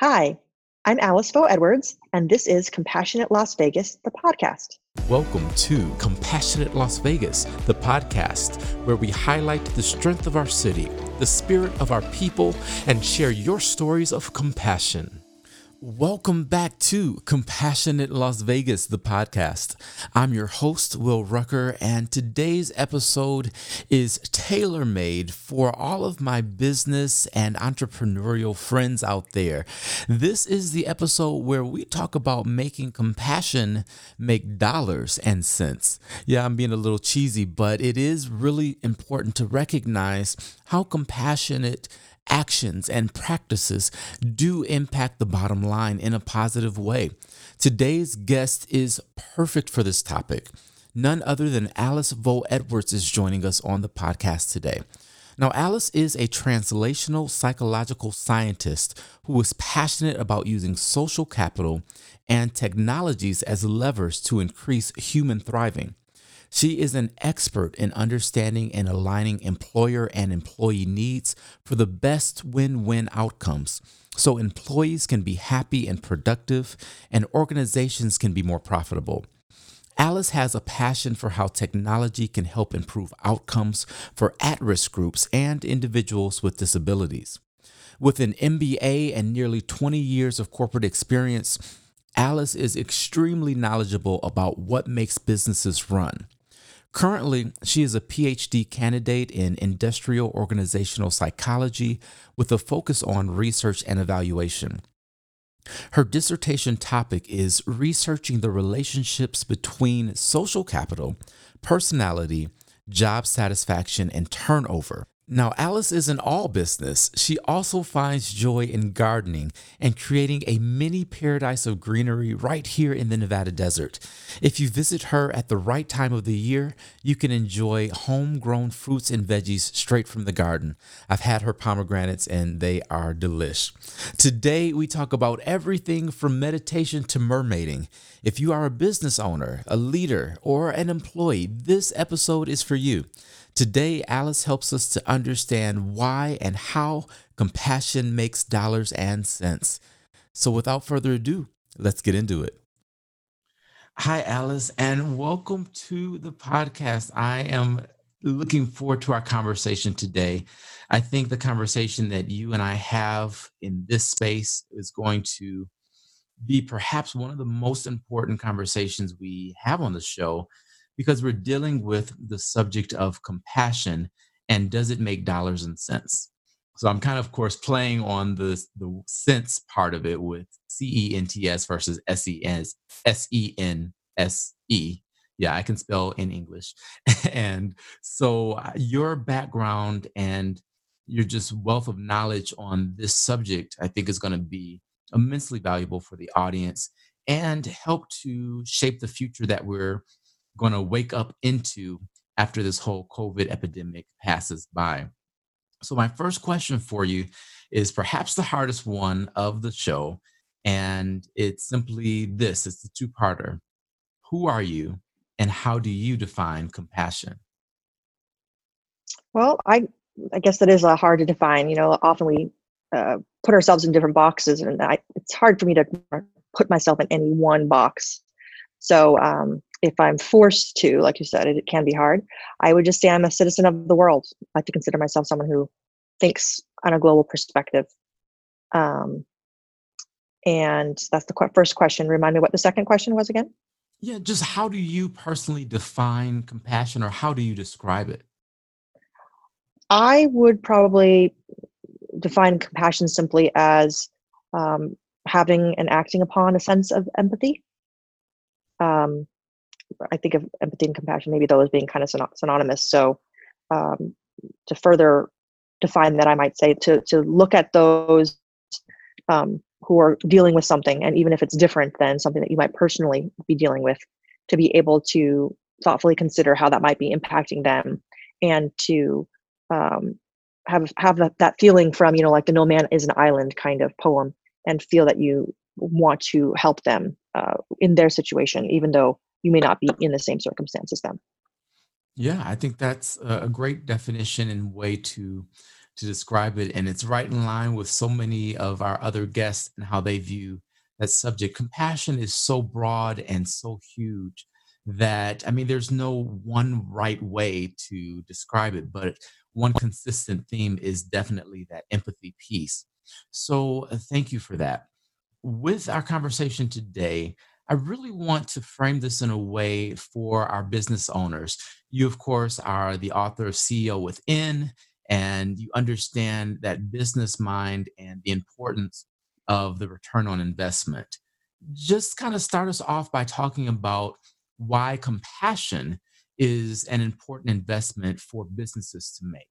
Hi, I'm Alice Vo Edwards, and this is Compassionate Las Vegas, the podcast. Welcome to Compassionate Las Vegas, the podcast, where we highlight the strength of our city, the spirit of our people, and share your stories of compassion. Welcome back to Compassionate Las Vegas, the podcast. I'm your host, Will Rucker, and today's episode is tailor made for all of my business and entrepreneurial friends out there. This is the episode where we talk about making compassion make dollars and cents. Yeah, I'm being a little cheesy, but it is really important to recognize how compassionate actions and practices do impact the bottom line in a positive way. Today's guest is perfect for this topic. None other than Alice Vo Edwards is joining us on the podcast today. Now, Alice is a translational psychological scientist who is passionate about using social capital and technologies as levers to increase human thriving. She is an expert in understanding and aligning employer and employee needs for the best win win outcomes so employees can be happy and productive and organizations can be more profitable. Alice has a passion for how technology can help improve outcomes for at risk groups and individuals with disabilities. With an MBA and nearly 20 years of corporate experience, Alice is extremely knowledgeable about what makes businesses run. Currently, she is a PhD candidate in industrial organizational psychology with a focus on research and evaluation. Her dissertation topic is researching the relationships between social capital, personality, job satisfaction, and turnover now, Alice isn't all business. She also finds joy in gardening and creating a mini paradise of greenery right here in the Nevada desert. If you visit her at the right time of the year, you can enjoy homegrown fruits and veggies straight from the garden. I've had her pomegranates and they are delish. Today, we talk about everything from meditation to mermaiding. If you are a business owner, a leader, or an employee, this episode is for you. Today, Alice helps us to understand why and how compassion makes dollars and cents. So, without further ado, let's get into it. Hi, Alice, and welcome to the podcast. I am looking forward to our conversation today. I think the conversation that you and I have in this space is going to be perhaps one of the most important conversations we have on the show because we're dealing with the subject of compassion and does it make dollars and cents? So I'm kind of, of course, playing on the the cents part of it with C E N T S versus S E N S E N S E. Yeah, I can spell in English. and so uh, your background and your just wealth of knowledge on this subject, I think, is going to be immensely valuable for the audience and help to shape the future that we're going to wake up into after this whole COVID epidemic passes by. So, my first question for you is perhaps the hardest one of the show. And it's simply this it's the two parter. Who are you and how do you define compassion? Well, I, I guess that is uh, hard to define. You know, often we uh, put ourselves in different boxes, and I, it's hard for me to put myself in any one box. So, um, if I'm forced to, like you said, it, it, can be hard. I would just say I'm a citizen of the world. I like to consider myself someone who thinks on a global perspective. Um, and that's the qu- first question. Remind me what the second question was again. Yeah, just how do you personally define compassion, or how do you describe it? I would probably define compassion simply as um, having and acting upon a sense of empathy. Um, I think of empathy and compassion, maybe those being kind of synonymous. So um, to further define that, I might say to to look at those um, who are dealing with something, and even if it's different than something that you might personally be dealing with, to be able to thoughtfully consider how that might be impacting them, and to um, have have that, that feeling from you know like the no man is an island kind of poem, and feel that you want to help them uh, in their situation, even though you may not be in the same circumstance as them. Yeah, I think that's a great definition and way to to describe it. And it's right in line with so many of our other guests and how they view that subject. Compassion is so broad and so huge that, I mean, there's no one right way to describe it, but one consistent theme is definitely that empathy piece. So, uh, thank you for that. With our conversation today, I really want to frame this in a way for our business owners. You, of course, are the author of CEO Within, and you understand that business mind and the importance of the return on investment. Just kind of start us off by talking about why compassion is an important investment for businesses to make.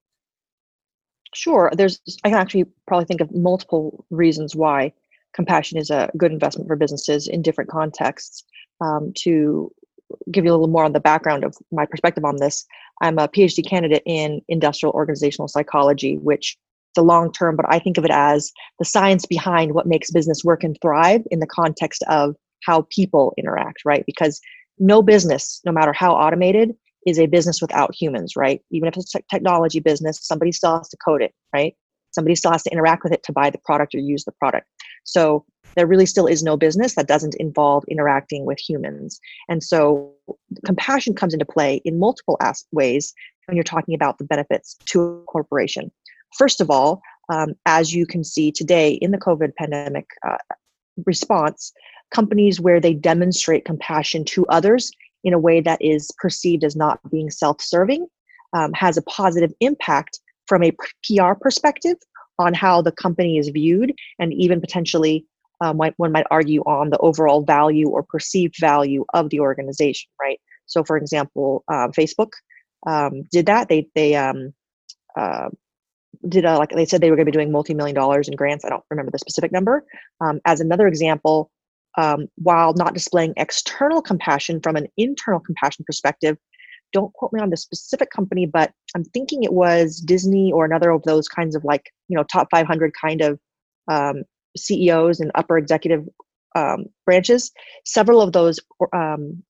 Sure. There's I can actually probably think of multiple reasons why compassion is a good investment for businesses in different contexts. Um, to give you a little more on the background of my perspective on this, I'm a PhD candidate in industrial organizational psychology, which the long term, but I think of it as the science behind what makes business work and thrive in the context of how people interact, right? Because no business, no matter how automated, is a business without humans, right? Even if it's a technology business, somebody still has to code it, right? Somebody still has to interact with it to buy the product or use the product. So there really still is no business that doesn't involve interacting with humans. And so compassion comes into play in multiple ways when you're talking about the benefits to a corporation. First of all, um, as you can see today in the COVID pandemic uh, response, companies where they demonstrate compassion to others in a way that is perceived as not being self serving um, has a positive impact from a PR perspective on how the company is viewed and even potentially um, one might argue on the overall value or perceived value of the organization, right? So, for example, uh, Facebook um, did that. They they um, uh, did a, like they said they were going to be doing multi-million dollars in grants. I don't remember the specific number. Um, as another example, um, while not displaying external compassion from an internal compassion perspective, don't quote me on the specific company, but I'm thinking it was Disney or another of those kinds of like you know top 500 kind of um, CEOs and upper executive um, branches. Several of those um,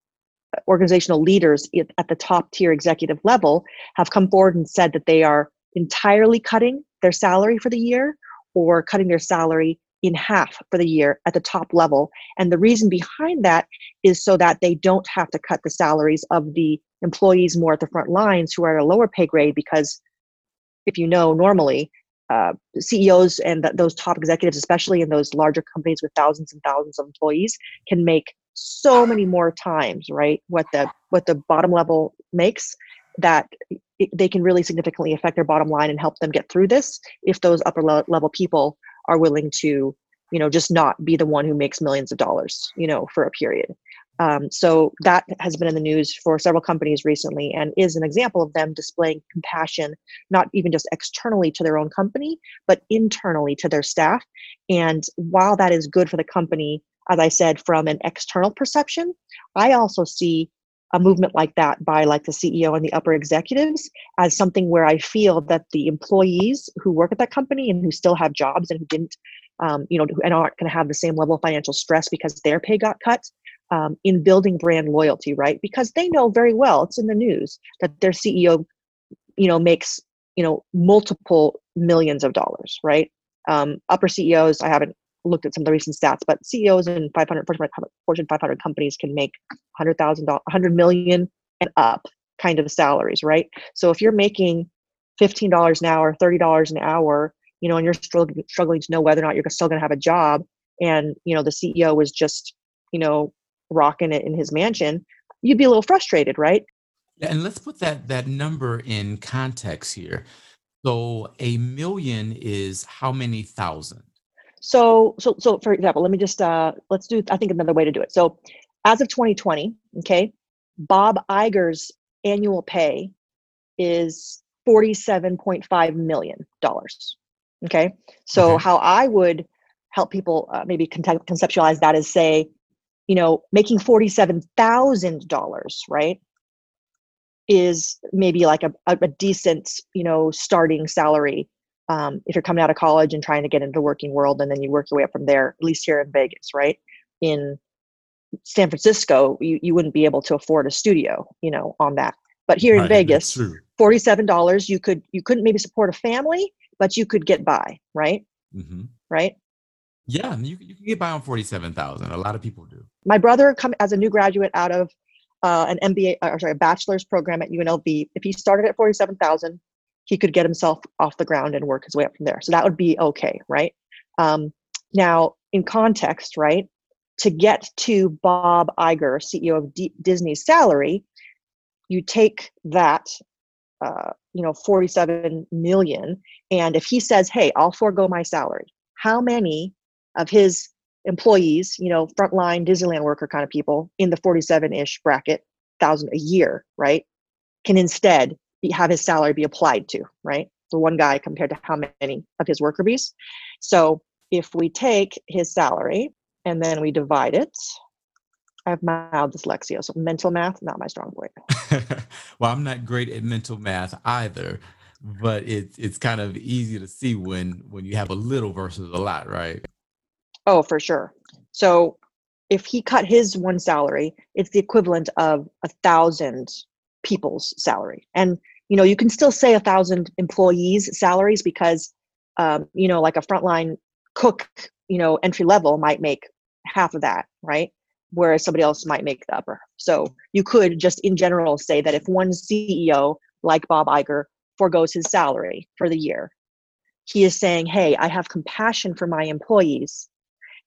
organizational leaders at the top tier executive level have come forward and said that they are entirely cutting their salary for the year or cutting their salary in half for the year at the top level. And the reason behind that is so that they don't have to cut the salaries of the employees more at the front lines who are at a lower pay grade because if you know normally uh, CEOs and th- those top executives, especially in those larger companies with thousands and thousands of employees, can make so many more times, right? What the what the bottom level makes that it, they can really significantly affect their bottom line and help them get through this if those upper le- level people are willing to, you know, just not be the one who makes millions of dollars, you know, for a period. Um, so that has been in the news for several companies recently and is an example of them displaying compassion, not even just externally to their own company, but internally to their staff. And while that is good for the company, as I said, from an external perception, I also see a movement like that by like the CEO and the upper executives as something where I feel that the employees who work at that company and who still have jobs and who didn't, um, you know, and aren't going to have the same level of financial stress because their pay got cut, um, in building brand loyalty, right? Because they know very well it's in the news that their CEO, you know, makes you know multiple millions of dollars, right? Um, upper CEOs, I haven't looked at some of the recent stats, but CEOs in 500 Fortune 500 companies can make 100,000, 100 million and up kind of salaries, right? So if you're making $15 an hour, $30 an hour, you know, and you're struggling struggling to know whether or not you're still going to have a job, and you know the CEO was just, you know, rocking it in his mansion, you'd be a little frustrated, right? And let's put that that number in context here. So a million is how many thousand? So so so for example, let me just uh let's do I think another way to do it. So as of 2020, okay, Bob Iger's annual pay is 47.5 million dollars. Okay? So okay. how I would help people uh, maybe conceptualize that is say you know, making $47,000, right? Is maybe like a, a, decent, you know, starting salary um, if you're coming out of college and trying to get into the working world and then you work your way up from there, at least here in Vegas, right? In San Francisco, you, you wouldn't be able to afford a studio, you know, on that. But here right, in Vegas, $47, you could you couldn't maybe support a family, but you could get by, right? Mm-hmm. Right? Yeah, you, you can get by on 47,000. A lot of people do. My brother come as a new graduate out of uh, an MBA uh, or sorry, a bachelor's program at UNLV. If he started at 47,000, he could get himself off the ground and work his way up from there. So that would be okay, right? Um, now, in context, right, to get to Bob Iger, CEO of D- Disney's salary, you take that, uh, you know, 47 million, and if he says, "Hey, I'll forego my salary," how many of his employees, you know, frontline Disneyland worker kind of people in the 47-ish bracket, thousand a year, right, can instead be, have his salary be applied to, right? For one guy compared to how many of his worker bees. So if we take his salary and then we divide it, I have mild dyslexia, so mental math not my strong point. well, I'm not great at mental math either, but it's it's kind of easy to see when when you have a little versus a lot, right? Oh, for sure. So if he cut his one salary, it's the equivalent of a thousand people's salary. And you know, you can still say a thousand employees' salaries because um, you know, like a frontline cook, you know, entry level might make half of that, right? Whereas somebody else might make the upper. So you could just in general say that if one CEO like Bob Iger foregoes his salary for the year, he is saying, Hey, I have compassion for my employees.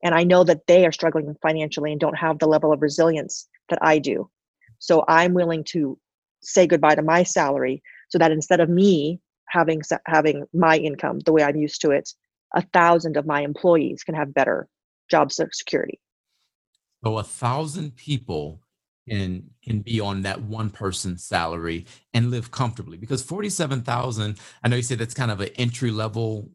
And I know that they are struggling financially and don't have the level of resilience that I do. So I'm willing to say goodbye to my salary so that instead of me having having my income the way I'm used to it, a thousand of my employees can have better job security. So a thousand people can can be on that one person's salary and live comfortably because 47,000 I know you said that's kind of an entry level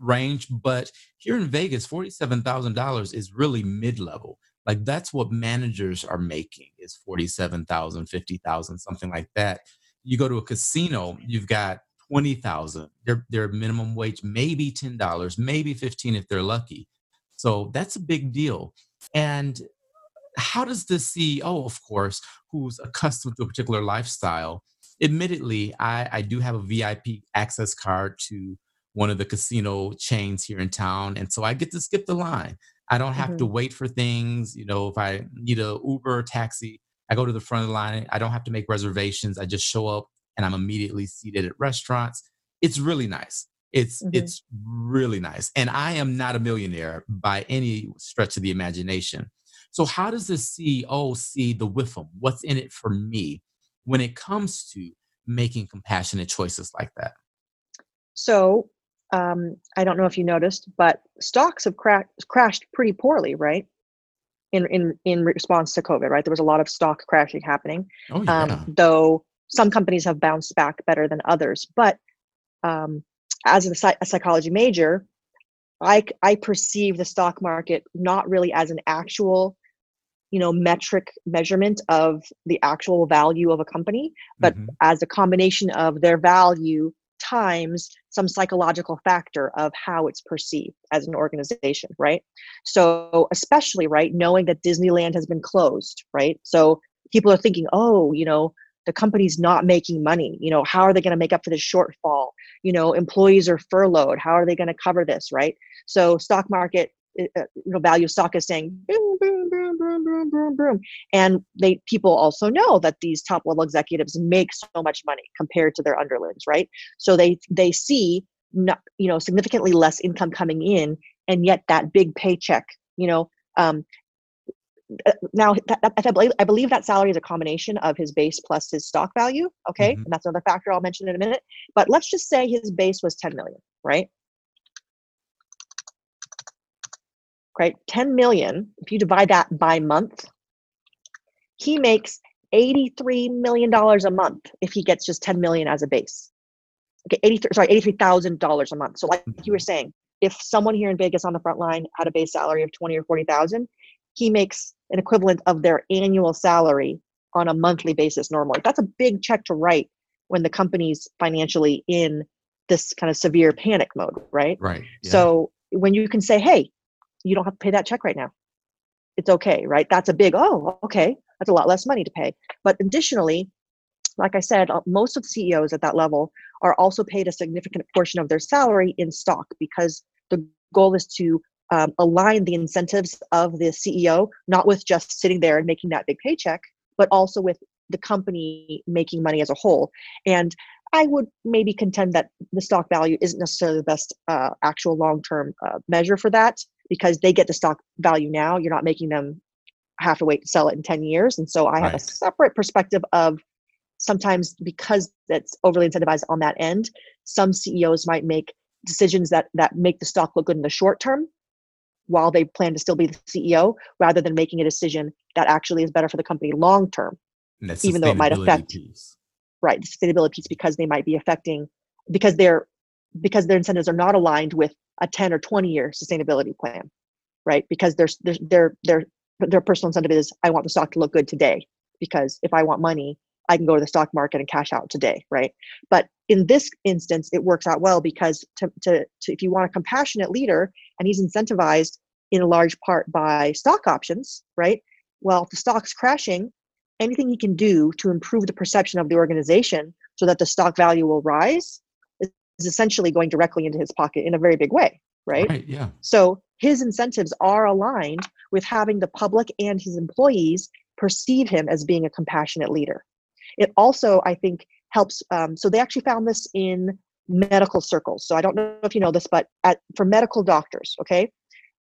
range but here in Vegas $47,000 is really mid level like that's what managers are making is 47,000 50,000 something like that. You go to a casino you've got 20,000 their their minimum wage maybe $10 maybe 15 if they're lucky. So that's a big deal. And how does the CEO, of course, who's accustomed to a particular lifestyle, admittedly, I, I do have a VIP access card to one of the casino chains here in town. And so I get to skip the line. I don't have mm-hmm. to wait for things. You know, if I need a Uber or taxi, I go to the front of the line. I don't have to make reservations. I just show up and I'm immediately seated at restaurants. It's really nice. It's mm-hmm. it's really nice. And I am not a millionaire by any stretch of the imagination. So how does the CEO see the WIFM? What's in it for me when it comes to making compassionate choices like that? So um, I don't know if you noticed, but stocks have cra- crashed pretty poorly, right? In in in response to COVID, right? There was a lot of stock crashing happening. Oh, yeah. Um, though some companies have bounced back better than others, but um, as a, a psychology major, I, I perceive the stock market not really as an actual you know metric measurement of the actual value of a company but mm-hmm. as a combination of their value times some psychological factor of how it's perceived as an organization right? So especially right knowing that disneyland has been closed right? So people are thinking oh you know the company's not making money. You know how are they going to make up for this shortfall? You know employees are furloughed. How are they going to cover this? Right? So stock market eh, you know value stock is saying boom boom boom boom boom boom boom. And they people also know that these top level executives make so much money compared to their underlings right? So they they see not you know significantly less income coming in and yet that big paycheck you know um, uh, now I believe, I believe that salary is a combination of his base plus his stock value okay? Mm-hmm. and that's another factor i'll mention in a minute. But let's just say his base was 10 million right right 10 million if you divide that by month he makes 83 million dollars a month if he gets just 10 million as a base okay 83 sorry 83,000 dollars a month so like you were mm-hmm. saying if someone here in Vegas on the front line had a base salary of 20 or 40,000 he makes an equivalent of their annual salary on a monthly basis normally. That's a big check to write when the company's financially in this kind of severe panic mode, right? Right. Yeah. So when you can say, hey, you don't have to pay that check right now. It's okay, right? That's a big, oh, okay, that's a lot less money to pay. But additionally, like I said, uh, most of the CEOs at that level are also paid a significant portion of their salary in stock because the goal is to um, align the incentives of the CEO, not with just sitting there and making that big paycheck, but also with the company making money as a whole. And I would maybe contend that the stock value isn't necessarily the best uh, actual long term uh, measure for that because they get the stock value now. You're not making them have to wait to sell it in 10 years. And so I have a separate perspective of sometimes because it's overly incentivized on that end, some CEOs might make decisions that that make the stock look good in the short term while they plan to still be the CEO rather than making a decision that actually is better for the company long term. Even though it might affect piece. right the sustainability piece because they might be affecting because they're because their incentives are not aligned with a 10 or 20 year sustainability plan right? Because their their their their personal incentive is i want the stock to look good today because if i want money i can go to the stock market and cash out today right? But in this instance it works out well because to, to, to if you want a compassionate leader and he's incentivized in a large part by stock options right? Well if the stock's crashing anything he can do to improve the perception of the organization so that the stock value will rise is essentially going directly into his pocket in a very big way right, right yeah so his incentives are aligned with having the public and his employees perceive him as being a compassionate leader. It also, I think, helps. Um, so they actually found this in medical circles. So I don't know if you know this, but at, for medical doctors, okay,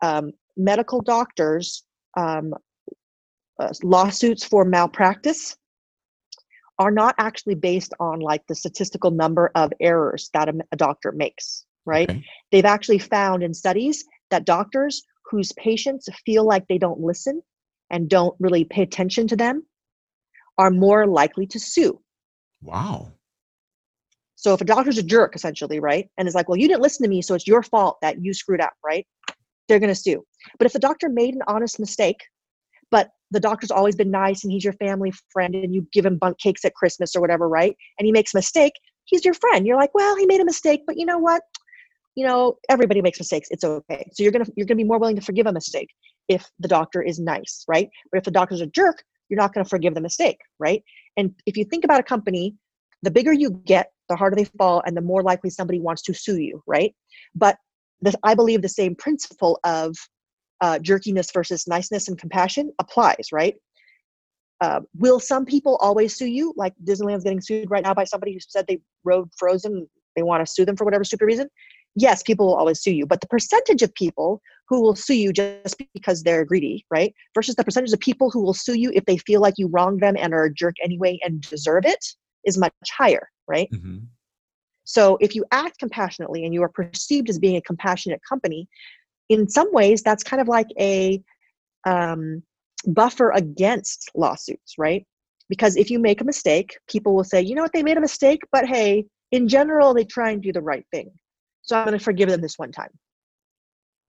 um, medical doctors um, uh, lawsuits for malpractice are not actually based on like the statistical number of errors that a, a doctor makes right okay. they've actually found in studies that doctors whose patients feel like they don't listen and don't really pay attention to them are more likely to sue. Wow. So if a doctor's a jerk, essentially, right, and is like, well, you didn't listen to me, so it's your fault that you screwed up, right? They're going to sue. But if the doctor made an honest mistake, the doctor's always been nice and he's your family friend and you give him Bundt cakes at Christmas or whatever, right? And he makes a mistake, he's your friend. You're like, well, he made a mistake, but you know what? you know everybody makes mistakes it's okay so you're gonna you're gonna be more willing to forgive a mistake if the doctor is nice right but if the doctor's a jerk you're not to forgive the mistake right and if you think about a company the bigger you get the harder they fall and the more likely somebody wants to sue you right but this i believe the same principle of uh, jerkiness versus niceness and compassion applies right uh, will some people always sue you like disneyland's getting sued right now by somebody who said they rode frozen they want to sue them for whatever stupid reason yes, people will always sue you, but the percentage of people who will sue you just because they're greedy, right? Versus the percentage of people who will sue you if they feel like you wronged them and are a jerk anyway and deserve it is much higher, right? Mm-hmm. So if you act compassionately and you are perceived as being a compassionate company, in some ways that's kind of like a um, buffer against lawsuits, right? Because if you make a mistake, people will say, you know what, they made a mistake, but hey, in general, they try and do the right thing. So I'm going to forgive them this one time.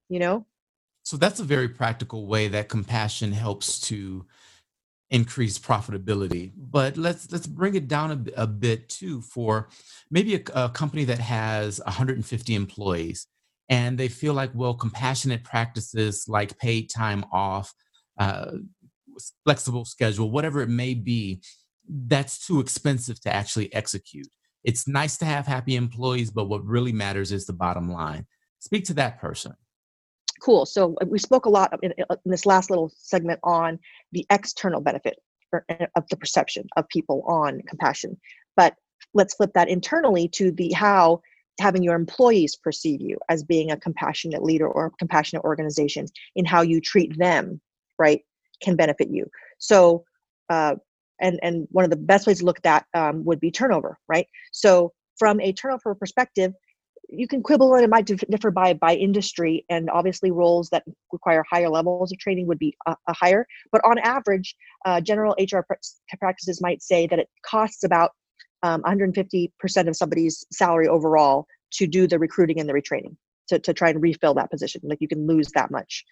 You know? So that's a very practical way that compassion helps to increase profitability. But let's let's bring it down a, a bit too for maybe a, a company that has 150 employees and they feel like well compassionate practices like paid time off uh, flexible schedule whatever it may be that's too expensive to actually execute it's nice to have happy employees, but what really matters is the bottom line. Speak to that person. Cool. So uh, we spoke a lot in, in this last little segment on the external benefit uh, of the perception of people on compassion. But let's flip that internally to the how having your employees perceive you as being a compassionate leader or compassionate organization in how you treat them, right, can benefit you. So uh, and and one of the best ways to look at that um, would be turnover right so from a turnover perspective you can quibble and it might differ by by industry and obviously roles that require higher levels of training would be a, uh, a higher but on average uh, general hr practices might say that it costs about um, 150% of somebody's salary overall to do the recruiting and the retraining to, to try and refill that position like you can lose that much.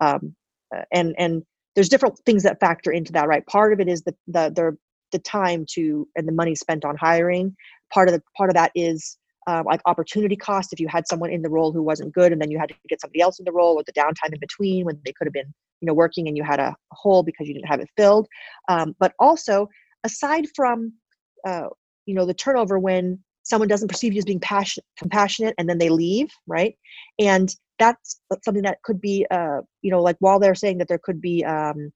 Um, uh, and and there's different things that factor into that right? Part of it is the the the, the time to and the money spent on hiring. Part of the part of that is uh, like opportunity cost. If you had someone in the role who wasn't good and then you had to get somebody else in the role or the downtime in between when they could have been you know working and you had a, hole because you didn't have it filled. Um, but also aside from uh, you know the turnover when someone doesn't perceive you as being passion, compassionate and then they leave right? And that's something that could be uh, you know like while they're saying that there could be um,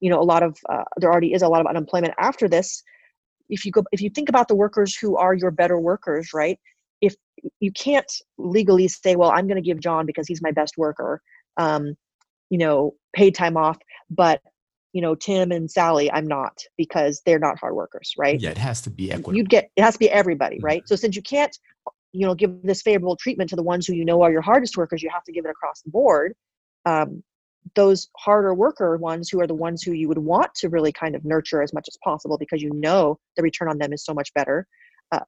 you know a lot of uh, there already is a lot of unemployment after this if you go if you think about the workers who are your better workers right? If you can't legally say well i'm going to give john because he's my best worker um, you know paid time off but you know tim and sally i'm not because they're not hard workers right? Yeah it has to be equitable. you'd get it has to be everybody right? Mm-hmm. so since you can't you know give this favorable treatment to the ones who you know are your hardest workers you have to give it across the board um, those harder worker ones who are the ones who you would want to really kind of nurture as much as possible because you know the return on them is so much better uh,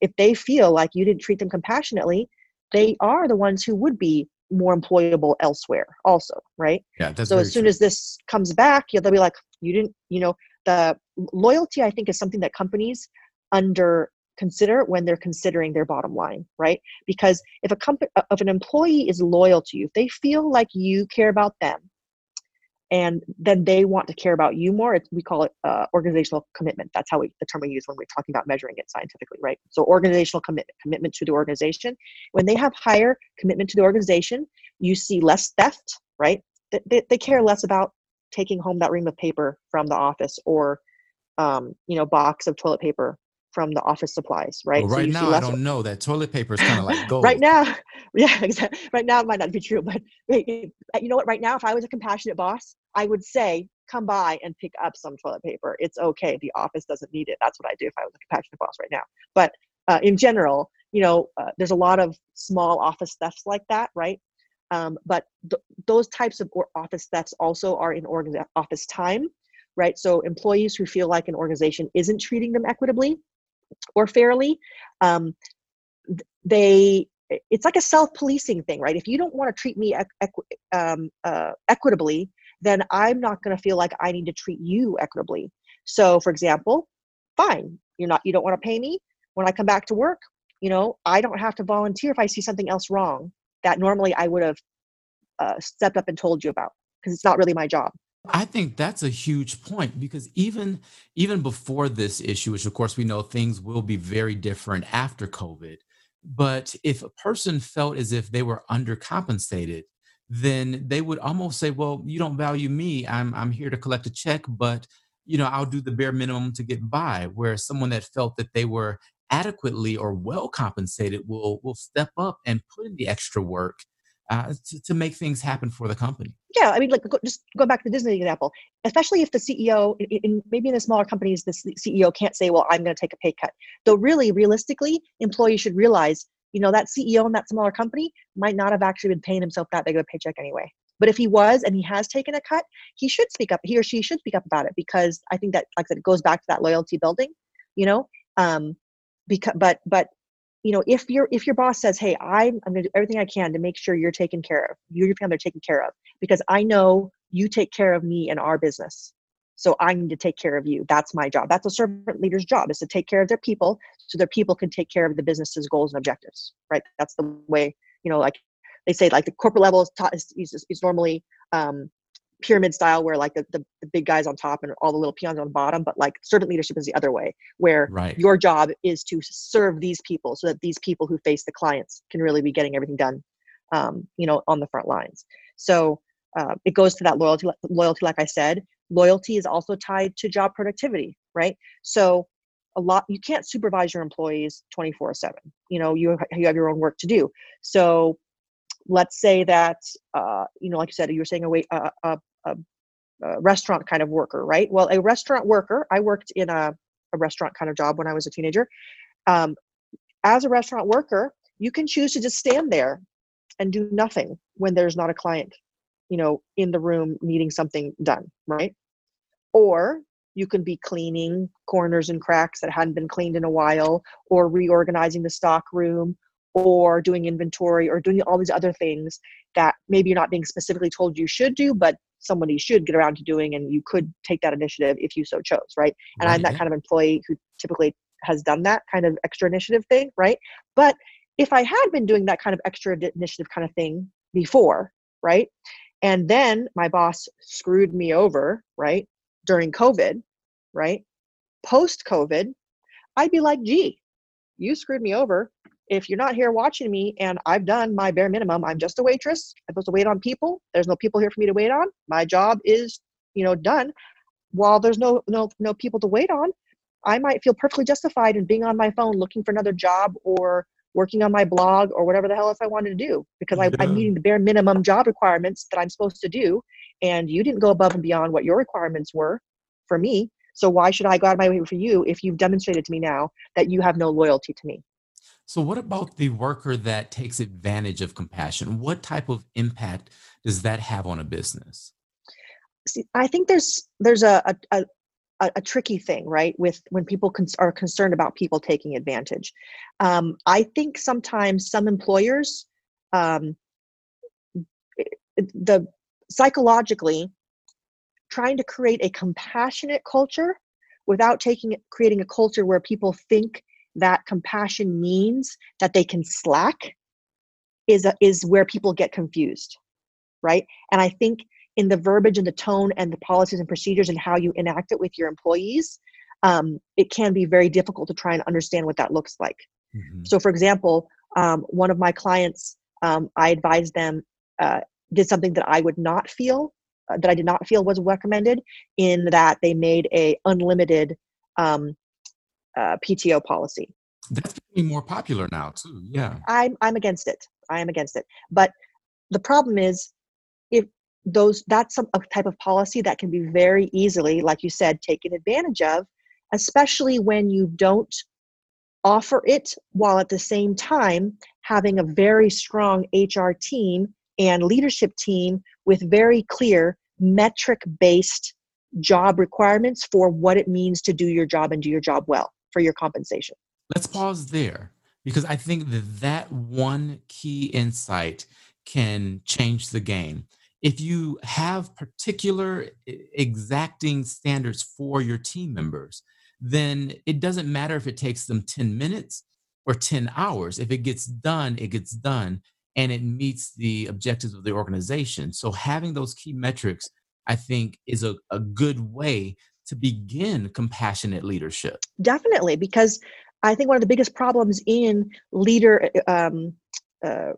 if they feel like you didn't treat them compassionately they are the ones who would be more employable elsewhere also right yeah that's so as soon true. as this comes back you they'll be like you didn't you know the loyalty i think is something that companies under consider when they're considering their bottom line right because if a company if an employee is loyal to you if they feel like you care about them and then they want to care about you more. It's, we call it uh, organizational commitment. That's how we the term we use when we're talking about measuring it scientifically right? So organizational commitment commitment to the organization. When they have higher commitment to the organization you see less theft right? They, they care less about taking home that ream of paper from the office or um, you know box of toilet paper from the office supplies, right? Well, right so now, I don't know that toilet paper is kind of like gold. right now, yeah, exactly. Right now, it might not be true, but you know what? Right now, if I was a compassionate boss, I would say, come by and pick up some toilet paper. It's okay. The office doesn't need it. That's what I do if I was a compassionate boss right now. But uh, in general, you know, uh, there's a lot of small office thefts like that, right? Um, but th- those types of office thefts also are in office time, right? So employees who feel like an organization isn't treating them equitably or fairly um, they it's like a self-policing thing right? If you don't want to treat me um, uh, equitably then i'm not going to feel like i need to treat you equitably. So for example fine you're not you don't want to pay me. When i come back to work you know i don't have to volunteer if i see something else wrong that normally i would have uh, stepped up and told you about because it's not really my job I think that's a huge point because even even before this issue, which of course we know things will be very different after COVID, but if a person felt as if they were undercompensated, then they would almost say, "Well, you don't value me. I'm I'm here to collect a check, but you know I'll do the bare minimum to get by." Whereas someone that felt that they were adequately or well compensated will will step up and put in the extra work uh, to, to make things happen for the company. Yeah, I mean, like just go back to the Disney example. Especially if the CEO, in, in, maybe in the smaller companies, the CEO can't say, "Well, I'm going to take a pay cut." Though, really, realistically, employees should realize, you know, that CEO in that smaller company might not have actually been paying himself that big of a paycheck anyway. But if he was and he has taken a cut, he should speak up. He or she should speak up about it because I think that, like I said, it goes back to that loyalty building. You know, um, because but but you know if your if your boss says hey i'm, I'm going to do everything i can to make sure you're taken care of you and your family are taken care of because i know you take care of me and our business so i need to take care of you that's my job. That's a servant leader's job is to take care of their people so their people can take care of the business's goals and objectives right? That's the way you know like they say like the corporate level is, taught, is, is, is normally um, pyramid style where like the, the, the, big guys on top and all the little peons on the bottom but like servant leadership is the other way where right. your job is to serve these people so that these people who face the clients can really be getting everything done um, you know on the front lines. So uh, it goes to that loyalty loyalty like i said loyalty is also tied to job productivity right? So a lot you can't supervise your employees 24 7 you know you, you have your own work to do. So let's say that uh, you know like you said you were saying a, a, a, a, a, restaurant kind of worker right? Well a restaurant worker i worked in a, a restaurant kind of job when i was a teenager. Um, as a restaurant worker you can choose to just stand there and do nothing when there's not a client you know in the room needing something done right? Or you can be cleaning corners and cracks that hadn't been cleaned in a while or reorganizing the stock room or doing inventory or doing all these other things that maybe you're not being specifically told you should do, but somebody should get around to doing and you could take that initiative if you so chose, right? And right. I'm that kind of employee who typically has done that kind of extra initiative thing, right? But if I had been doing that kind of extra initiative kind of thing before, right? And then my boss screwed me over, right? During COVID, right? Post COVID, I'd be like, gee, you screwed me over. If you're not here watching me and I've done my bare minimum, I'm just a waitress. I'm supposed to wait on people. There's no people here for me to wait on. My job is, you know, done. While there's no no no people to wait on, I might feel perfectly justified in being on my phone looking for another job or working on my blog or whatever the hell else I wanted to do because I, I'm meeting the bare minimum job requirements that I'm supposed to do. And you didn't go above and beyond what your requirements were for me. So why should I go out of my way for you if you've demonstrated to me now that you have no loyalty to me? So, what about the worker that takes advantage of compassion? What type of impact does that have on a business? See, I think there's there's a, a, a, a tricky thing, right? With when people cons- are concerned about people taking advantage. Um, I think sometimes some employers, um, the psychologically, trying to create a compassionate culture without taking creating a culture where people think that compassion means that they can slack is a, is where people get confused right and i think in the verbiage and the tone and the policies and procedures and how you enact it with your employees, um, it can be very difficult to try and understand what that looks like. Mm-hmm. So, for example, um, one of my clients, um, I advised them uh, did something that I would not feel uh, that I did not feel was recommended. In that they made a unlimited um, uh, PTO policy. That's becoming more popular now too. Yeah, I'm I'm against it. I am against it. But the problem is, if those that's some, a type of policy that can be very easily like you said taken advantage of especially when you don't offer it while at the same time having a very strong hr team and leadership team with very clear metric based job requirements for what it means to do your job and do your job well for your compensation let's pause there because i think that that one key insight can change the game if you have particular exacting standards for your team members, then it doesn't matter if it takes them 10 minutes or 10 hours. If it gets done, it gets done and it meets the objectives of the organization. So having those key metrics, I think, is a, a good way to begin compassionate leadership. Definitely, because I think one of the biggest problems in leader um, uh,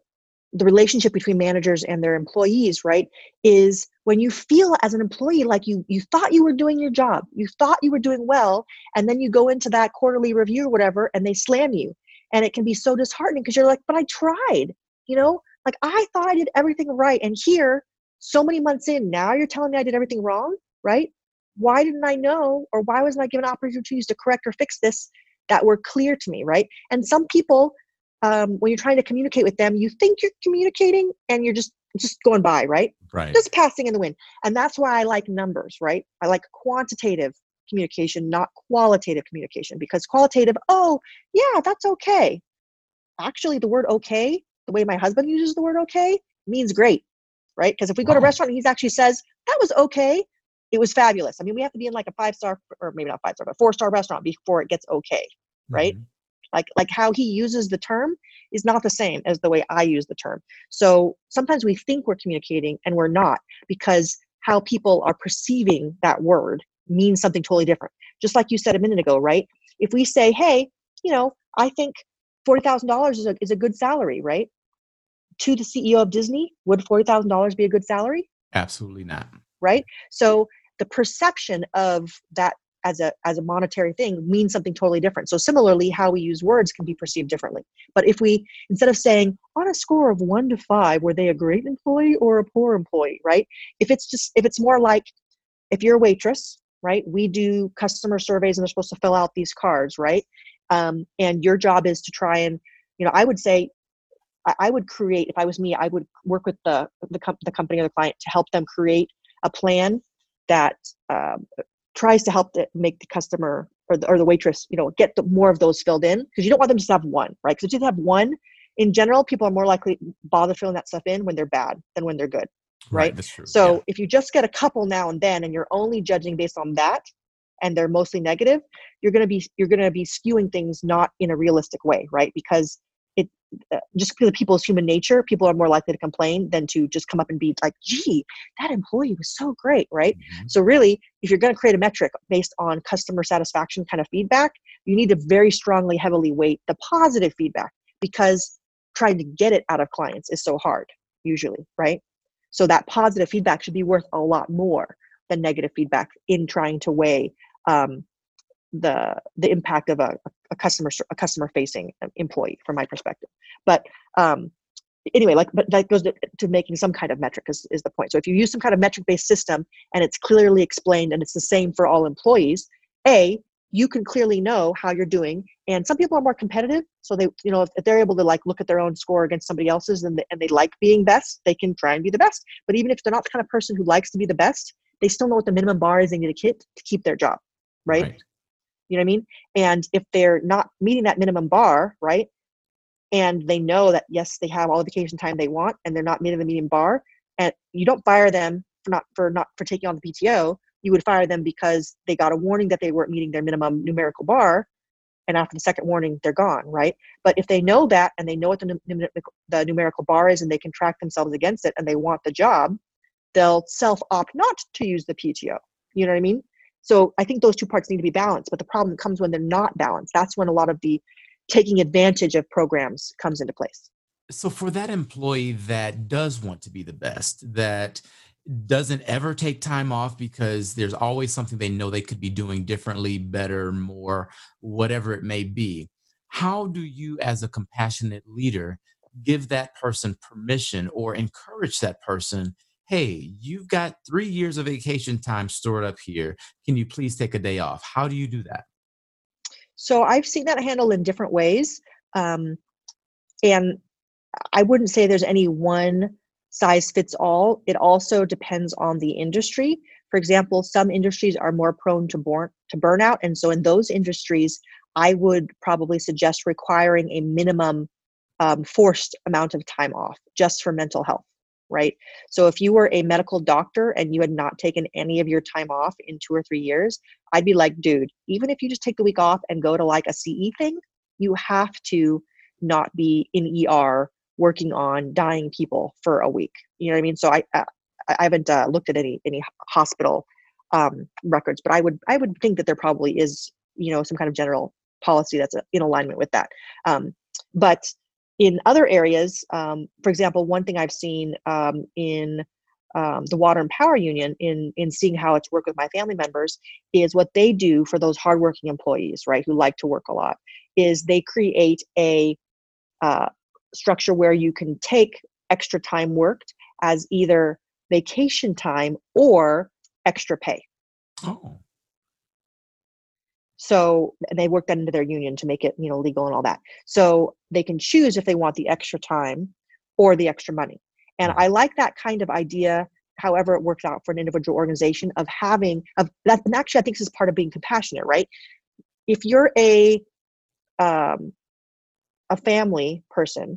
the relationship between managers and their employees right is when you feel as an employee like you you thought you were doing your job you thought you were doing well and then you go into that quarterly review or whatever and they slam you and it can be so disheartening because you're like but i tried you know like i thought i did everything right and here so many months in now you're telling me i did everything wrong right why didn't i know or why wasn't i given opportunities to correct or fix this that were clear to me right and some people um, when you're trying to communicate with them, you think you're communicating and you're just just going by, right? Right. Just passing in the wind. And that's why I like numbers, right? I like quantitative communication, not qualitative communication, because qualitative, oh, yeah, that's okay. Actually, the word okay, the way my husband uses the word okay, means great, right? Because if we go to a restaurant and he actually says, that was okay, it was fabulous. I mean, we have to be in like a five star, or maybe not five star, but four star restaurant before it gets okay, right? Mm-hmm. Like like how he uses the term is not the same as the way i use the term. So sometimes we think we're communicating and we're not because how people are perceiving that word means something totally different. Just like you said a minute ago right? If we say hey you know i think $40000 is a, is a good salary right? To the ceo of disney would $40000 be a good salary? Absolutely not. Right? So the perception of that as a as a monetary thing means something totally different. So similarly how we use words can be perceived differently. But if we instead of saying on a score of 1 to 5 were they a great employee or a poor employee right? If it's just if it's more like if you're a waitress right we do customer surveys and they're supposed to fill out these cards right? Um, and your job is to try and you know i would say I would create if I was me. I would work with the the, com- the company or the client to help them create a plan that um, tries to help to make the customer or the, or the waitress, you know, get the, more of those filled in because you don't want them just to have one, right? Because if you have one, in general, people are more likely bother filling that stuff in when they're bad than when they're good, right? right so yeah. if you just get a couple now and then, and you're only judging based on that, and they're mostly negative, you're gonna be you're gonna be skewing things not in a realistic way, right? Because it uh, just because people's human nature, people are more likely to complain than to just come up and be like, "Gee, that employee was so great," right? Mhm. So really, if you're going to create a metric based on customer satisfaction kind of feedback, you need to very strongly, heavily weight the positive feedback because trying to get it out of clients is so hard usually, right? So that positive feedback should be worth a lot more than negative feedback in trying to weigh um, the the impact of a, a customer a customer facing employee from my perspective. But um, anyway, like but that goes to, to making some kind of metric is, is the point. So if you use some kind of metric based system and it's clearly explained and it's the same for all employees, a you can clearly know how you're doing and some people are more competitive so they you know if, if they're able to like look at their own score against somebody else's and they, and they like being best they can try and be the best but even if they're not the kind of person who likes to be the best they still know what the minimum bar is they need to hit to keep their job right, you know what i mean? And if they're not meeting that minimum bar right and they know that yes they have all the vacation time they want and they're not meeting the medium bar and you don't fire them for not for not for taking on the pto you would fire them because they got a warning that they weren't meeting their minimum numerical bar and after the second warning they're gone right? But if they know that and they know what the, num- the numerical bar is and they can track themselves against it and they want the job they'll self opt not to use the pto you know what i mean so i think those two parts need to be balanced but the problem comes when they're not balanced that's when a lot of the taking advantage of programs comes into place So, for that employee that does want to be the best, that doesn't ever take time off because there's always something they know they could be doing differently, better, more, whatever it may be. How do you, as a compassionate leader, give that person permission or encourage that person? Hey, you've got three years of vacation time stored up here. Can you please take a day off? How do you do that? so i've seen that handled in different ways um, and i wouldn't say there's any one size fits all. It also depends on the industry. For example, some industries are more prone to burn to burnout, and so in those industries, I would probably suggest requiring a minimum um, forced amount of time off just for mental health. Right. So if you were a medical doctor and you had not taken any of your time off in two or three years, I'd be like, dude, even if you just take the week off and go to like a CE thing, you have to not be in ER working on dying people for a week. You know what I mean? So I uh, I haven't uh, looked at any any hospital um, records, but I would I would think that there probably is you know some kind of general policy that's uh, in alignment with that. Um, but in other areas, um, for example, one thing I've seen um, in um, the Water and Power Union, in in seeing how it's worked with my family members, is what they do for those hardworking employees, right, who like to work a lot, is they create a uh, structure where you can take extra time worked as either vacation time or extra pay. Oh. So they work that into their union to make it, you know, legal and all that. So they can choose if they want the extra time or the extra money. And I like that kind of idea, however it works out for an individual organization of having of that and actually I think this is part of being compassionate, right? If you're a um, a family person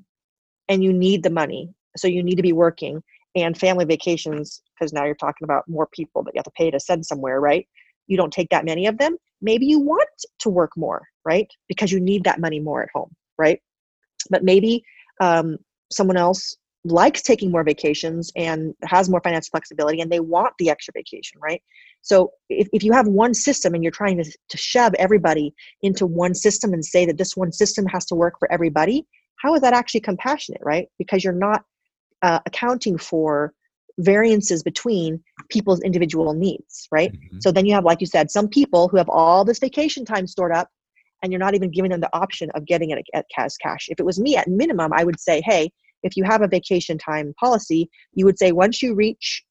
and you need the money, so you need to be working and family vacations, because now you're talking about more people that you have to pay to send somewhere, right? You don't take that many of them. Maybe you want to work more, right? Because you need that money more at home, right? But maybe um, someone else likes taking more vacations and has more financial flexibility and they want the extra vacation, right? So if, if you have one system and you're trying to, to shove everybody into one system and say that this one system has to work for everybody, how is that actually compassionate, right? Because you're not uh, accounting for variances between people's individual needs, right? Mhm. So then you have, like you said, some people who have all this vacation time stored up and you're not even giving them the option of getting it at cash cash. If it was me at minimum, I would say, hey, if you have a vacation time policy, you would say once you reach,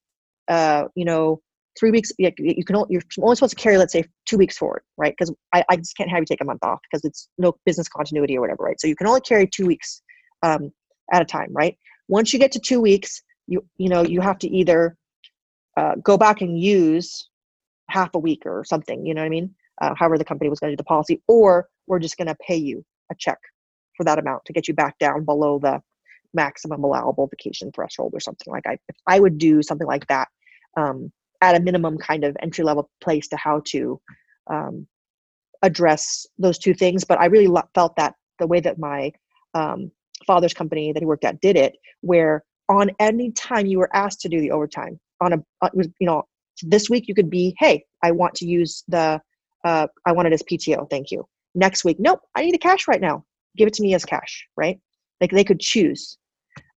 uh, you know, three weeks, you can, you're only supposed to carry, let's say, two weeks forward, right? Because I, I just can't have you take a month off because it's no business continuity or whatever, right? So you can only carry two weeks um, at a time, right? Once you get to two weeks, you you know you have to either uh, go back and use half a week or something, you know what I mean? Uh, however the company was going to do the policy, or we're just going to pay you a check for that amount to get you back down below the maximum allowable vacation threshold or something like I. If I would do something like that um, at a minimum, kind of entry level place to how to um, address those two things. But I really lo- felt that the way that my um, father's company that he worked at did it, where on any time you were asked to do the overtime on a uh, you know this week you could be hey I want to use the uh, I want it as PTO thank you. Next week nope I need a cash right now. Give it to me as cash right? Like they could choose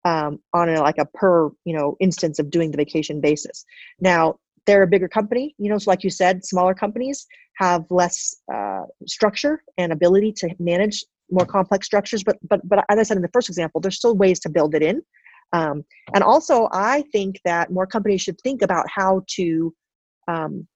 um, on a, like a per you know instance of doing the vacation basis. Now they're a bigger company you know so like you said smaller companies have less uh, structure and ability to manage more complex structures but but but as i said in the first example there's still ways to build it in um, and also i think that more companies should think about how to um,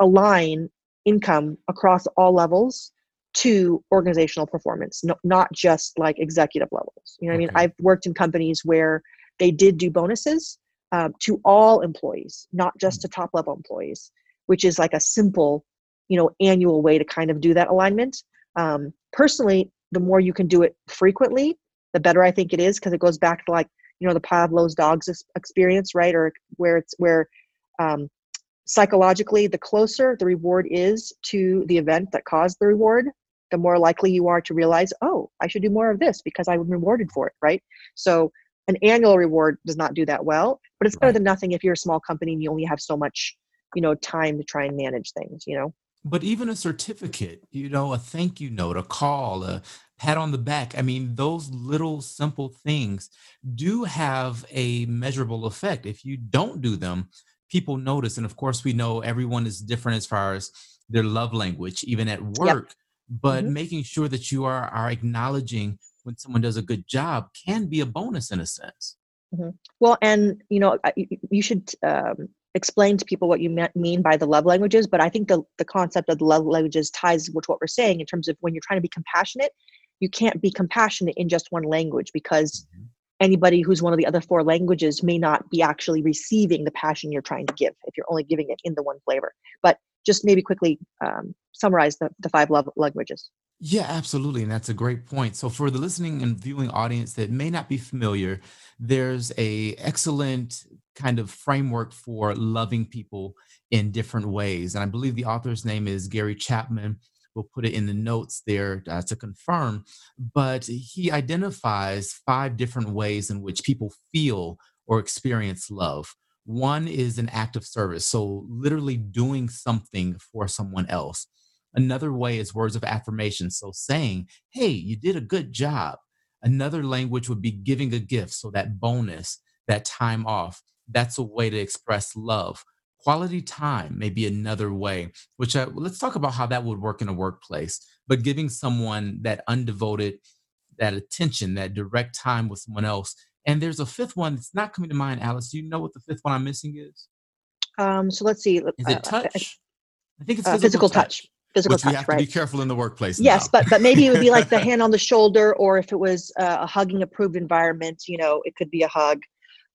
align income across all levels to organizational performance no, not just like executive levels. You know okay. i mean? I've worked in companies where they did do bonuses um, to all employees not just to top level employees which is like a simple you know annual way to kind of do that alignment. Um, personally the more you can do it frequently the better i think it is because it goes back to like you know the pavlov's dogs experience right or where it's where um, psychologically the closer the reward is to the event that caused the reward the more likely you are to realize, oh, I should do more of this because I'm rewarded for it, right? So an annual reward does not do that well, but it's better right. than nothing if you're a small company and you only have so much, you know, time to try and manage things, you know? But even a certificate, you know, a thank you note, a call, a pat on the back. I mean, those little simple things do have a measurable effect. If you don't do them, people notice. And of course, we know everyone is different as far as their love language, even at work. Yep but mm-hmm. making sure that you are are acknowledging when someone does a good job can be a bonus in a sense mm-hmm. well and you know you should um, explain to people what you mean by the love languages but i think the, the concept of the love languages ties with what we're saying in terms of when you're trying to be compassionate you can't be compassionate in just one language because mm-hmm. anybody who's one of the other four languages may not be actually receiving the passion you're trying to give if you're only giving it in the one flavor but just maybe quickly um, summarize the, the five love languages. Yeah, absolutely. And that's a great point. So for the listening and viewing audience that may not be familiar, there's a excellent kind of framework for loving people in different ways. And I believe the author's name is Gary Chapman. We'll put it in the notes there uh, to confirm. But he identifies five different ways in which people feel or experience love. One is an act of service. So, literally doing something for someone else. Another way is words of affirmation. So, saying, hey, you did a good job. Another language would be giving a gift. So, that bonus, that time off, that's a way to express love. Quality time may be another way, which uh, let's talk about how that would work in a workplace. But giving someone that undevoted, that attention, that direct time with someone else and there's a fifth one that's not coming to mind, Alice. Do you know what the fifth one I'm missing is? Um, so let's see. Is it uh, touch? I think it's uh, physical, physical touch. touch. Physical Which touch, we have right? to be careful in the workplace. Yes, now. but but maybe it would be like the hand on the shoulder, or if it was uh, a hugging approved environment, you know, it could be a hug.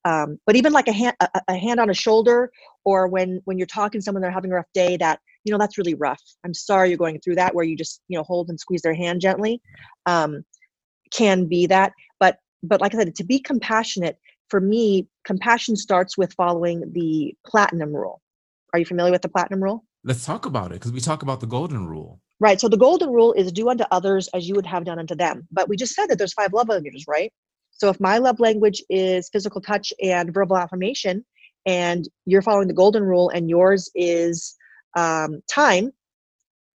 Um, but even like a hand a, a, hand on a shoulder, or when when you're talking to someone they're having a rough day, that you know that's really rough. I'm sorry you're going through that. Where you just you know hold and squeeze their hand gently, um, can be that. But but like I said, to be compassionate for me, compassion starts with following the platinum rule. Are you familiar with the platinum rule? Let's talk about it because we talk about the golden rule. Right. So the golden rule is do unto others as you would have done unto them. But we just said that there's five love languages, right? So if my love language is physical touch and verbal affirmation, and you're following the golden rule and yours is um, time,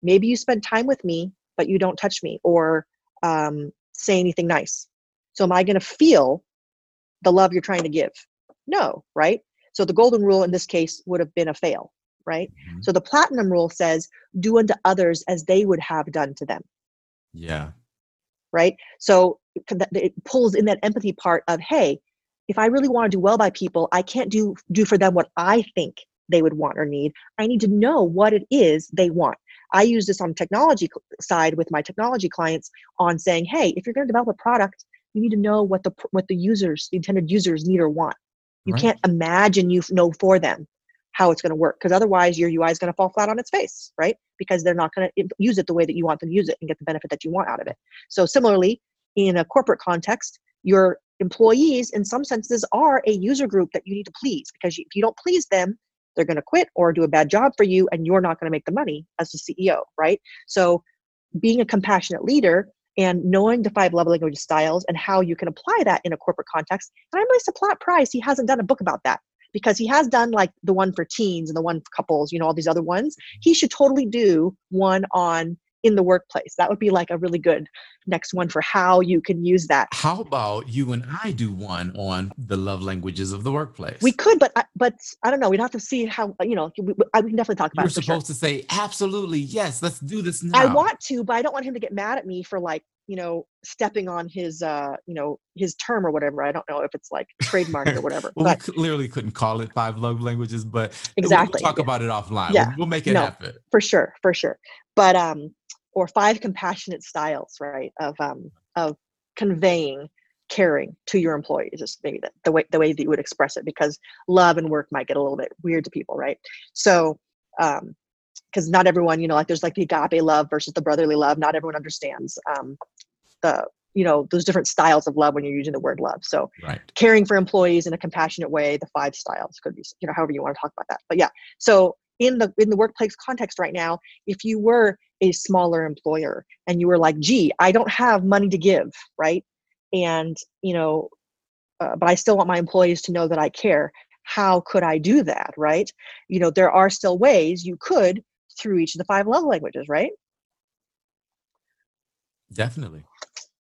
maybe you spend time with me, but you don't touch me or um, say anything nice. So am I going to feel the love you're trying to give? No, right? So the golden rule in this case would have been a fail, right? Mm-hmm. So the platinum rule says, do unto others as they would have done to them. Yeah. Right? So it pulls in that empathy part of, hey, if I really want to do well by people, I can't do do for them what I think they would want or need. I need to know what it is they want. I use this on technology side with my technology clients on saying, hey, if you're going to develop a product, you need to know what the what the users the intended users need or want you right. can't imagine you know for them how it's going to work because otherwise your ui is going to fall flat on its face right because they're not going to use it the way that you want them to use it and get the benefit that you want out of it so similarly in a corporate context your employees in some senses are a user group that you need to please because if you don't please them they're going to quit or do a bad job for you and you're not going to make the money as the ceo right so being a compassionate leader and knowing the five love language styles and how you can apply that in a corporate context. And I'm really surprised Price he hasn't done a book about that because he has done like the one for teens and the one for couples, you know, all these other ones. He should totally do one on in the workplace. That would be like a really good next one for how you can use that. How about you and I do one on the love languages of the workplace? We could, but I, but I don't know. We'd have to see how you know. We, I we can definitely talk about. It. You're supposed sure. to say absolutely yes. Let's do this now. I want to, but I don't want him to get mad at me for like you know stepping on his uh you know his term or whatever. I don't know if it's like trademark or whatever. well, but we clearly couldn't call it five love languages, but Exactly. We'll talk about it offline. Yeah. We'll, we'll make it No. happen. for sure, for sure. But um, or five compassionate styles, right? Of um of conveying caring to your employees is maybe the, the way the way that you would express it because love and work might get a little bit weird to people right so um because not everyone you know like there's like the agape love versus the brotherly love not everyone understands um the you know those different styles of love when you're using the word love so Right. caring for employees in a compassionate way the five styles could be you know however you want to talk about that but yeah so in the in the workplace context right now if you were a smaller employer and you were like gee i don't have money to give right and you know uh, but i still want my employees to know that i care how could i do that right you know there are still ways you could through each of the five love languages right Definitely.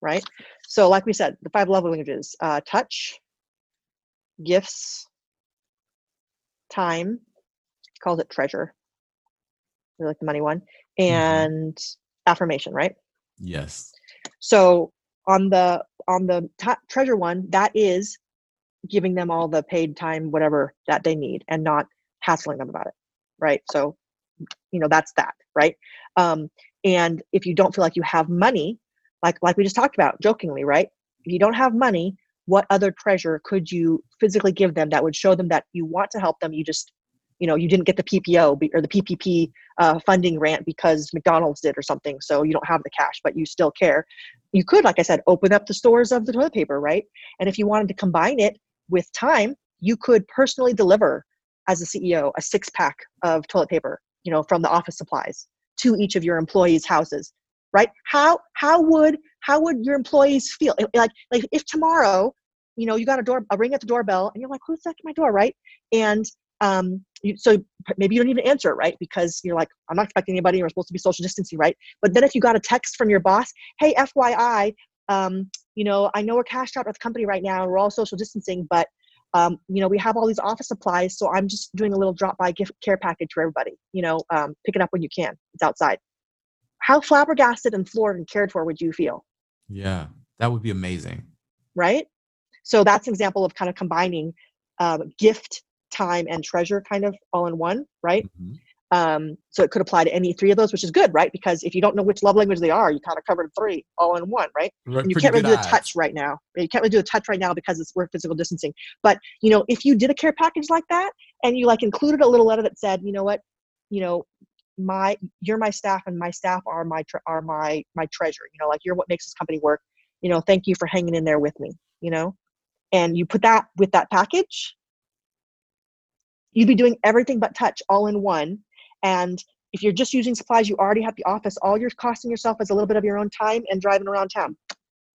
right? So, like we said, the five love languages: uh, touch, gifts, time. Calls it treasure. Like the money one, and affirmation, right? Yes. So on the on the t- treasure one, that is giving them all the paid time, whatever that they need, and not hassling them about it, right? So, you know, that's that, right? Um, and if you don't feel like you have money, like like we just talked about jokingly, right? If you don't have money, what other treasure could you physically give them that would show them that you want to help them? You just, you know, you didn't get the PPO or the PPP uh, funding grant because McDonald's did or something, so you don't have the cash, but you still care. You could, like I said, open up the stores of the toilet paper, right? And if you wanted to combine it with time, you could personally deliver as a CEO a six pack of toilet paper, you know, from the office supplies to each of your employees' houses, right? How how would how would your employees feel? Like like if tomorrow, you know, you got a door a ring at the doorbell and you're like, who's at my door, right? And um, you, so maybe you don't even answer it, right? Because you're like, I'm not expecting anybody. We're supposed to be social distancing, right? But then if you got a text from your boss, hey, FYI, um, you know, I know we're cashed out at the company right now. We're all social distancing, but um, you know, we have all these office supplies, so I'm just doing a little drop by gift care package for everybody. You know, um, pick it up when you can. It's outside. How flabbergasted and floored and cared for would you feel, Yeah. That would be amazing. right? So that's an example of kind of combining um, gift, time, and treasure kind of all in one, right? Mhm. Um, so it could apply to any three of those, which is good, right? Because if you don't know which love language they are, you kind of covered three all in one, right? Right, And you can't really do the touch right now. You can't really do the touch right now because it's we're physical distancing. But you know, if you did a care package like that and you like included a little letter that said, you know what, you know, my you're my staff and my staff are my tre- are my my treasure. You know, like you're what makes this company work. You know, thank you for hanging in there with me. You know, and you put that with that package, you'd be doing everything but touch all in one. And if you're just using supplies, you already have the office. All you're costing yourself is a little bit of your own time and driving around town.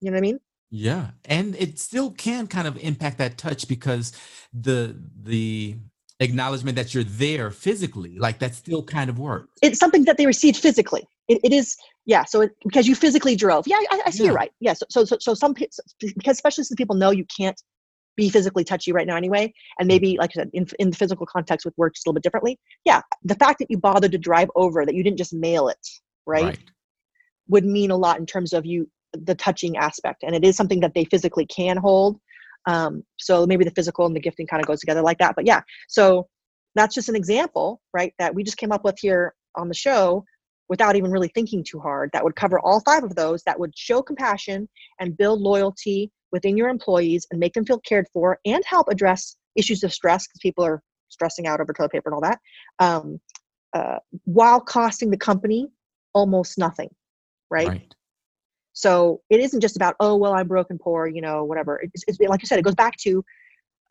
You know what I mean? Yeah, and it still can kind of impact that touch because the the acknowledgement that you're there physically, like that still kind of works. It's something that they received physically. It, it is, yeah. So it, because you physically drove, yeah, I, I see Yeah. you're right. Yeah. So, so, so, so some because especially since people know you can't be physically touchy right now anyway, and maybe like I said, in in the physical context with work, just a little bit differently. Yeah, the fact that you bothered to drive over, that you didn't just mail it, right, would mean a lot in terms of you the touching aspect, and it is something that they physically can hold. Um, so maybe the physical and the gifting kind of goes together like that. But yeah, so that's just an example, right? That we just came up with here on the show without even really thinking too hard. That would cover all five of those. That would show compassion and build loyalty within your employees and make them feel cared for and help address issues of stress because people are stressing out over toilet paper and all that, um, uh, while costing the company almost nothing, right? Right. So it isn't just about oh well I'm broke and poor you know whatever. It's, it's like you said it goes back to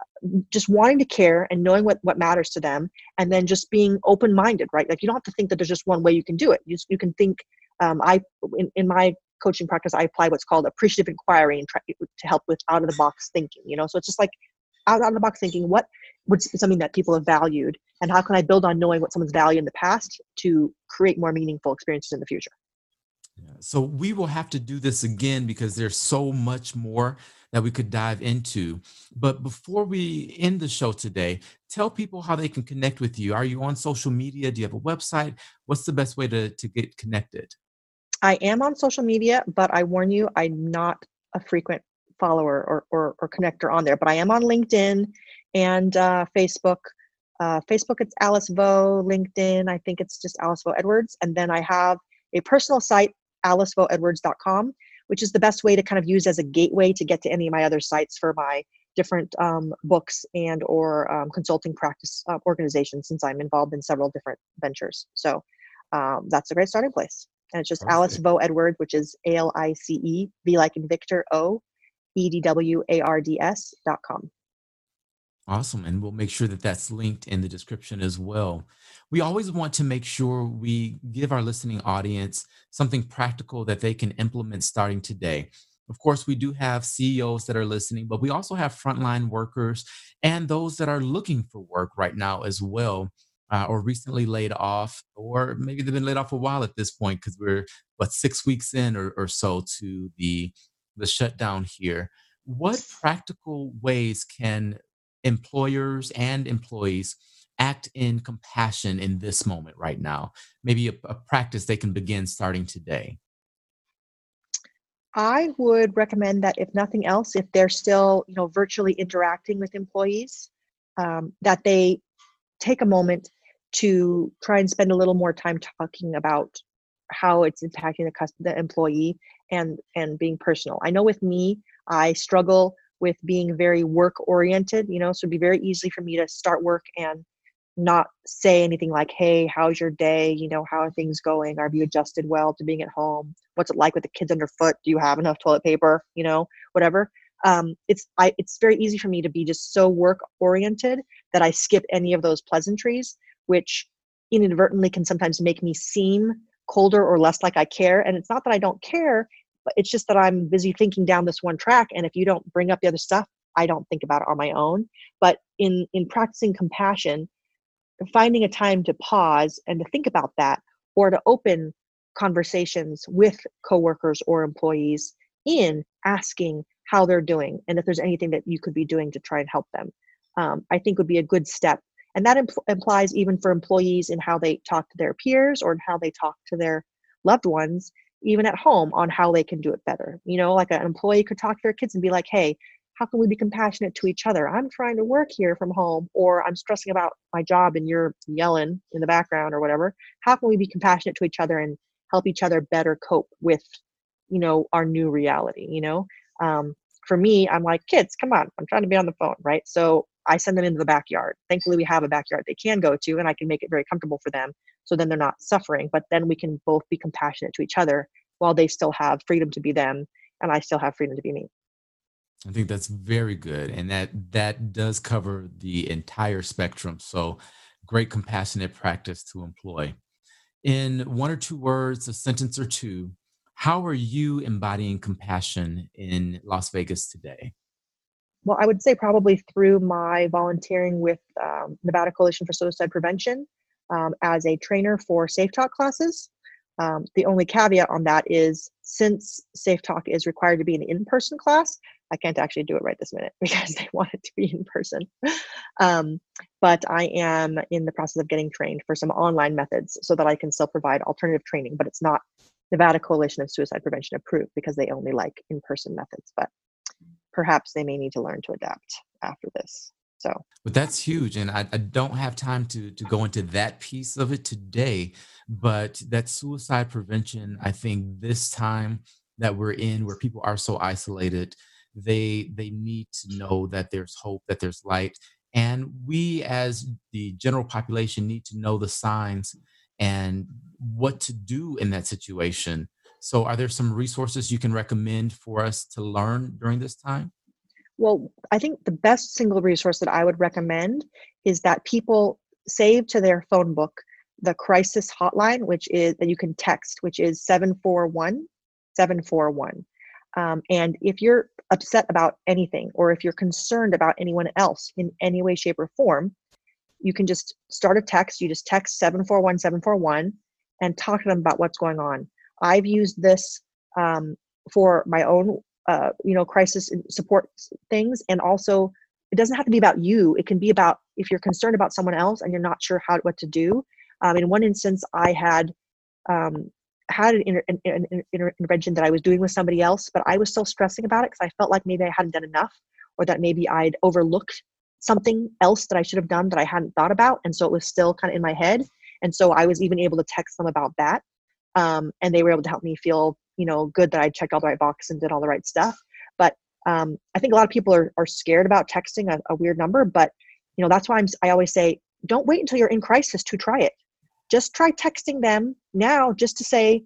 uh, just wanting to care and knowing what what matters to them and then just being open minded right like you don't have to think that there's just one way you can do it you, you can think um, i in, in my coaching practice, I apply what's called appreciative inquiry and try to help with out of the box thinking. You know, so it's just like out, of the box thinking. What would something that people have valued, and how can I build on knowing what someone's valued in the past to create more meaningful experiences in the future? Yeah. So we will have to do this again because there's so much more that we could dive into. But before we end the show today, tell people how they can connect with you. Are you on social media? Do you have a website? What's the best way to, to get connected? I am on social media, but I warn you, I'm not a frequent follower or, or, or connector on there, but I am on LinkedIn and uh, Facebook. Uh, Facebook, it's Alice Vo. LinkedIn, I think it's just Alice Vo Edwards. And then I have a personal site, alicevoedwards.com, which is the best way to kind of use as a gateway to get to any of my other sites for my different um, books and or um, consulting practice uh, organizations since i'm involved in several different ventures so um, that's a great starting place and it's just Perfect. alice vo edward which is a-l-i-c-e v like in victor o e-d-w-a-r-d-s dot com Awesome. And we'll make sure that that's linked in the description as well. We always want to make sure we give our listening audience something practical that they can implement starting today. Of course, we do have CEOs that are listening, but we also have frontline workers and those that are looking for work right now as well, uh, or recently laid off, or maybe they've been laid off a while at this point because we're, what, six weeks in or, or so to the, the shutdown here. What practical ways can employers and employees act in compassion in this moment right now? Maybe a, a, practice they can begin starting today. I would recommend that if nothing else, if they're still, you know, virtually interacting with employees, um, that they take a moment to try and spend a little more time talking about how it's impacting the, customer, the employee and and being personal. I know with me, I struggle with being very work oriented you know so it'd be very easy for me to start work and not say anything like hey how's your day? You know how are things going? Have you adjusted well to being at home? What's it like with the kids underfoot? Do you have enough toilet paper? You know whatever. Um, it's I, it's very easy for me to be just so work oriented that i skip any of those pleasantries which inadvertently can sometimes make me seem colder or less like i care and it's not that i don't care but it's just that I'm busy thinking down this one track. And if you don't bring up the other stuff, I don't think about it on my own. But in in practicing compassion, finding a time to pause and to think about that, or to open conversations with coworkers or employees in asking how they're doing and if there's anything that you could be doing to try and help them, um, I think would be a good step. And that impl- implies even for employees in how they talk to their peers or in how they talk to their loved ones even at home on how they can do it better. You know, like an employee could talk to their kids and be like, hey, how can we be compassionate to each other? I'm trying to work here from home, or I'm stressing about my job and you're yelling in the background or whatever. How can we be compassionate to each other and help each other better cope with, you know, our new reality? You know, um, for me, I'm like, kids, come on, I'm trying to be on the phone, right? So I send them into the backyard. Thankfully, we have a backyard they can go to, and I can make it very comfortable for them. So then they're not suffering. But then we can both be compassionate to each other while they still have freedom to be them, and I still have freedom to be me. I think that's very good, and that that does cover the entire spectrum. So, great compassionate practice to employ. In one or two words, a sentence or two, how are you embodying compassion in Las Vegas today? Well, I would say probably through my volunteering with um, Nevada Coalition for Suicide Prevention um, as a trainer for Safe Talk classes. Um, the only caveat on that is since Safe Talk is required to be an in person class, I can't actually do it right this minute because they want it to be in person. Um, but I am in the process of getting trained for some online methods so that I can still provide alternative training, but it's not Nevada Coalition of Suicide Prevention approved because they only like in person methods. But perhaps they may need to learn to adapt after this. So, but that's huge, and I, I, don't have time to to go into that piece of it today. But that suicide prevention, I think, this time that we're in, where people are so isolated, they they need to know that there's hope, that there's light, and we as the general population need to know the signs and what to do in that situation so, are there some resources you can recommend for us to learn during this time? Well, I think the best single resource that I would recommend is that people save to their phone book the crisis hotline, which is that you can text, which is 741 741. Um, and if you're upset about anything or if you're concerned about anyone else in any way, shape, or form, you can just start a text. You just text 741 741 and talk to them about what's going on. I've used this um, for my own, uh, you know, crisis support things, and also it doesn't have to be about you. It can be about if you're concerned about someone else and you're not sure how what to do. Um, in one instance, I had um, had an, inter- an, an, intervention that I was doing with somebody else, but I was still stressing about it because I felt like maybe I hadn't done enough, or that maybe I'd overlooked something else that I should have done that I hadn't thought about, and so it was still kind of in my head. And so I was even able to text them about that, um, and they were able to help me feel, you know, good that I checked all the right boxes and did all the right stuff. But um, I think a lot of people are are scared about texting a, a weird number, but you know that's why I'm I always say don't wait until you're in crisis to try it just try texting them now just to say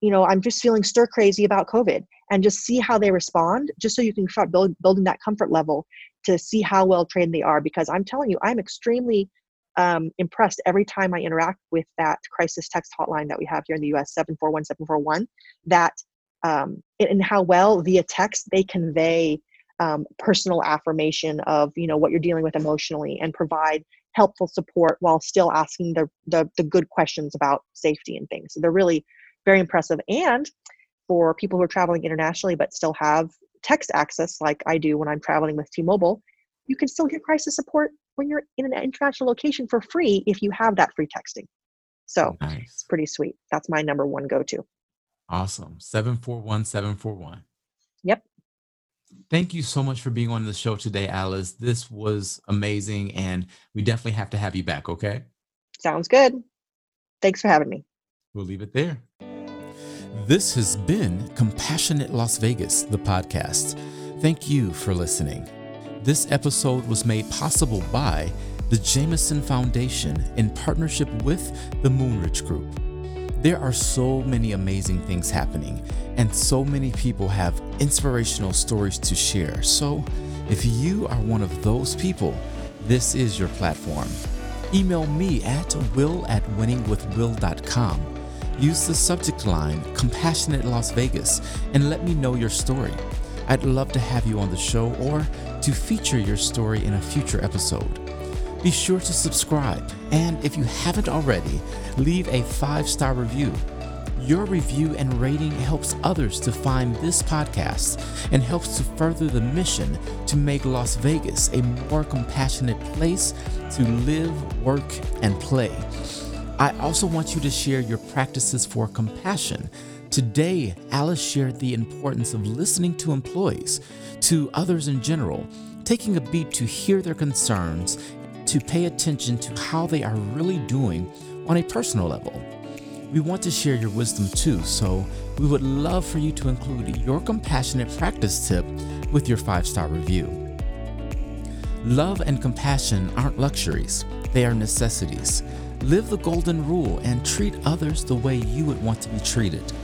you know i'm just feeling stir crazy about covid and just see how they respond just so you can start build, building that comfort level to see how well trained they are because i'm telling you i'm extremely um, impressed every time i interact with that crisis text hotline that we have here in the us 741741 that um, and how well via text they convey um, personal affirmation of you know what you're dealing with emotionally and provide helpful support while still asking the, the, the good questions about safety and things. So they're really very impressive. And for people who are traveling internationally but still have text access, like I do when I'm traveling with T-Mobile, you can still get crisis support when you're in an international location for free if you have that free texting. So nice. it's pretty sweet. That's my number one go-to. Awesome. 741 741. Yep. Thank you so much for being on the show today, Alice. This was amazing, and we definitely have to have you back, okay? Sounds good. Thanks for having me. We'll leave it there. This has been Compassionate Las Vegas, the podcast. Thank you for listening. This episode was made possible by the Jameson Foundation in partnership with the Moonridge Group. There are so many amazing things happening, and so many people have inspirational stories to share. So, if you are one of those people, this is your platform. Email me at will at winningwithwill.com. Use the subject line Compassionate Las Vegas and let me know your story. I'd love to have you on the show or to feature your story in a future episode. Be sure to subscribe, and if you haven't already, leave a five star review. Your review and rating helps others to find this podcast and helps to further the mission to make Las Vegas a more compassionate place to live, work, and play. I also want you to share your practices for compassion. Today, Alice shared the importance of listening to employees, to others in general, taking a beat to hear their concerns to pay attention to how they are really doing on a personal level. We want to share your wisdom too, so we would love for you to include your compassionate practice tip with your five star review. Love and compassion aren't luxuries, they are necessities. Live the golden rule and treat others the way you would want to be treated.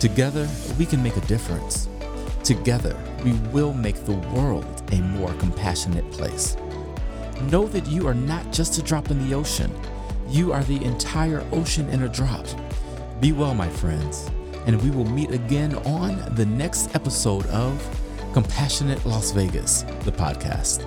Together, we can make a difference. Together, we will make the world a more compassionate place. Know that you are not just a drop in the ocean, you are the entire ocean in a drop. Be well, my friends, and we will meet again on the next episode of Compassionate Las Vegas, the podcast.